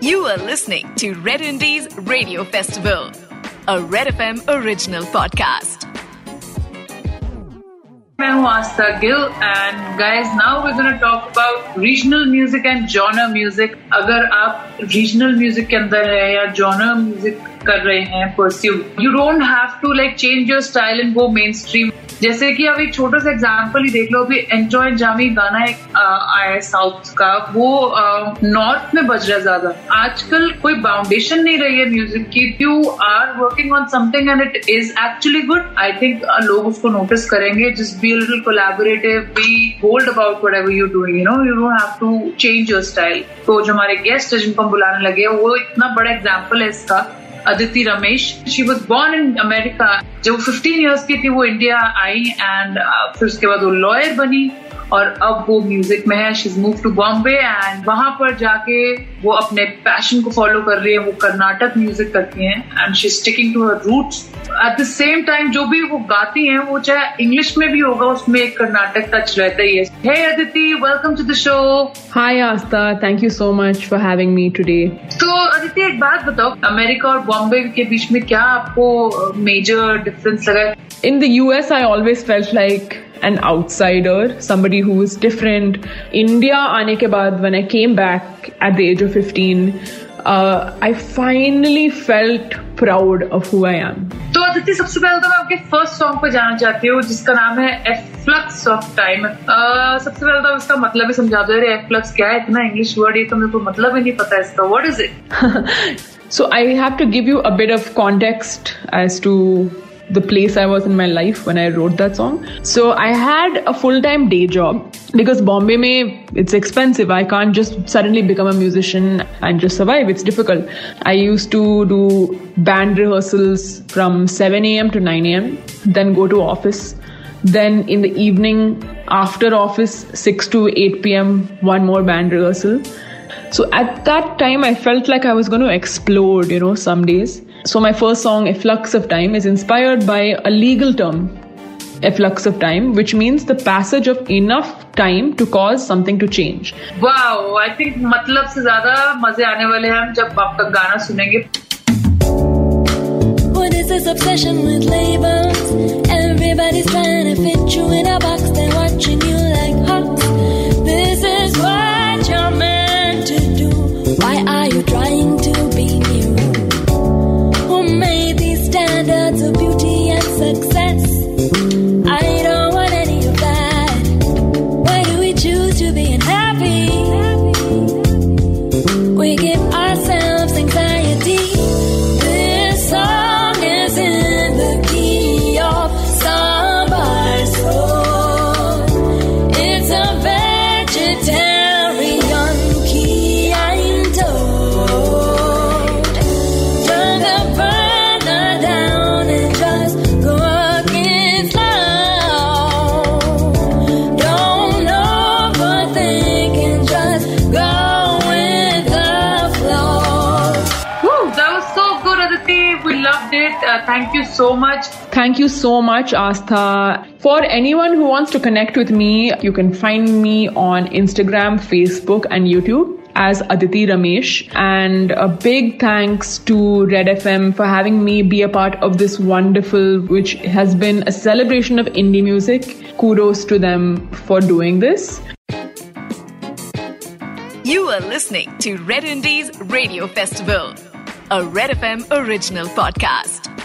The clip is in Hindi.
You are listening to Red Indies Radio Festival, a Red FM original podcast. मैं हूँ Aastha Gill and guys now we gonna talk about regional music and genre music अगर आप रीजनल म्यूजिक के अंदर है या जॉनर म्यूजिक कर रहे हैं pursue you don't have to like change your style and go mainstream जैसे कि अब एक छोटा सा एग्ज़ाम्पल ही देख लो, अभी एंजॉय जामी गाना एक आया साउथ का। वो नॉर्थ में बज रहा है ज़्यादा। आजकल कोई बाउंडेशन नहीं रही है म्यूज़िक की। You are working on something and it is actually good I think लोग उसको नोटिस करेंगे। Just be little collaborative be bold about whatever you doing you know you don't have to change your style तो जो हमारे गेस्ट है, जिनको हम बुलाने लगे वो इतना बड़ा एग्ज़ाम्पल है इसका। Aditi Ramesh she was born in America जब वो 15 इयर्स की थी वो इंडिया आई एंड uh, फिर उसके बाद वो लॉयर बनी और अब वो म्यूज़िक में है. She is move to Bombay and वहाँ पर जाके वो अपने पैशन को फॉलो कर रही है. वो कर्नाटक म्यूज़िक करती हैं and she sticking to her roots at the same time जो भी वो गाती हैं वो चाहे इंग्लिश में भी होगा उसमें एक कर्नाटक टच रहता ही है. Hey Aditi welcome to the show hi Aastha thank you so much for having me today तो अदिति एक बात बताओ अमेरिका और बॉम्बे के बीच में क्या आपको मेजर डिफरेंस लगा in the US I always felt like an outsider, somebody who is different. India आने के बाद when I came back at the age of 15, uh, I finally felt proud of who I am. तो अदिति सबसे पहले तो मैं आपके फ़र्स्ट सॉन्ग पे जाना चाहती हूँ जिसका नाम है एफ्लक्स ऑफ़ टाइम सबसे पहले तो इसका मतलब ही समझा दो यार एफ्लक्स क्या है इतना इंग्लिश वर्ड ये तो मेरे को मतलब ही नहीं पता इसका what is it So I have to give you a bit of context as to the place I was in my life when I wrote that song. So I had a full time day job because Bombay may it's expensive. I can't just suddenly become a musician and just survive. It's difficult. I used to do band rehearsals from 7 a.m. to 9 a.m. Then go to office. Then in the evening after office 6 to 8 p.m. one more band rehearsal. So at that time I felt like I was going to explode, you know, some days. So, my first song, Efflux of Time, is inspired by a legal term, efflux of time, which means the passage of enough time to cause something to change. Wow, I think मतलब से ज़्यादा मजे आने वाले हैं हम जब आपका गाना सुनेंगे. What is this obsession with labels? Everybody's trying fit you in a box. Uh, thank you so much. Thank you so much, Astha. For anyone who wants to connect with me, you can find me on Instagram, Facebook, and YouTube as Aditi Ramesh. And a big thanks to Red FM for having me be a part of this wonderful, which has been a celebration of indie music. Kudos to them for doing this. You are listening to Red Indies Radio Festival, a Red FM original podcast.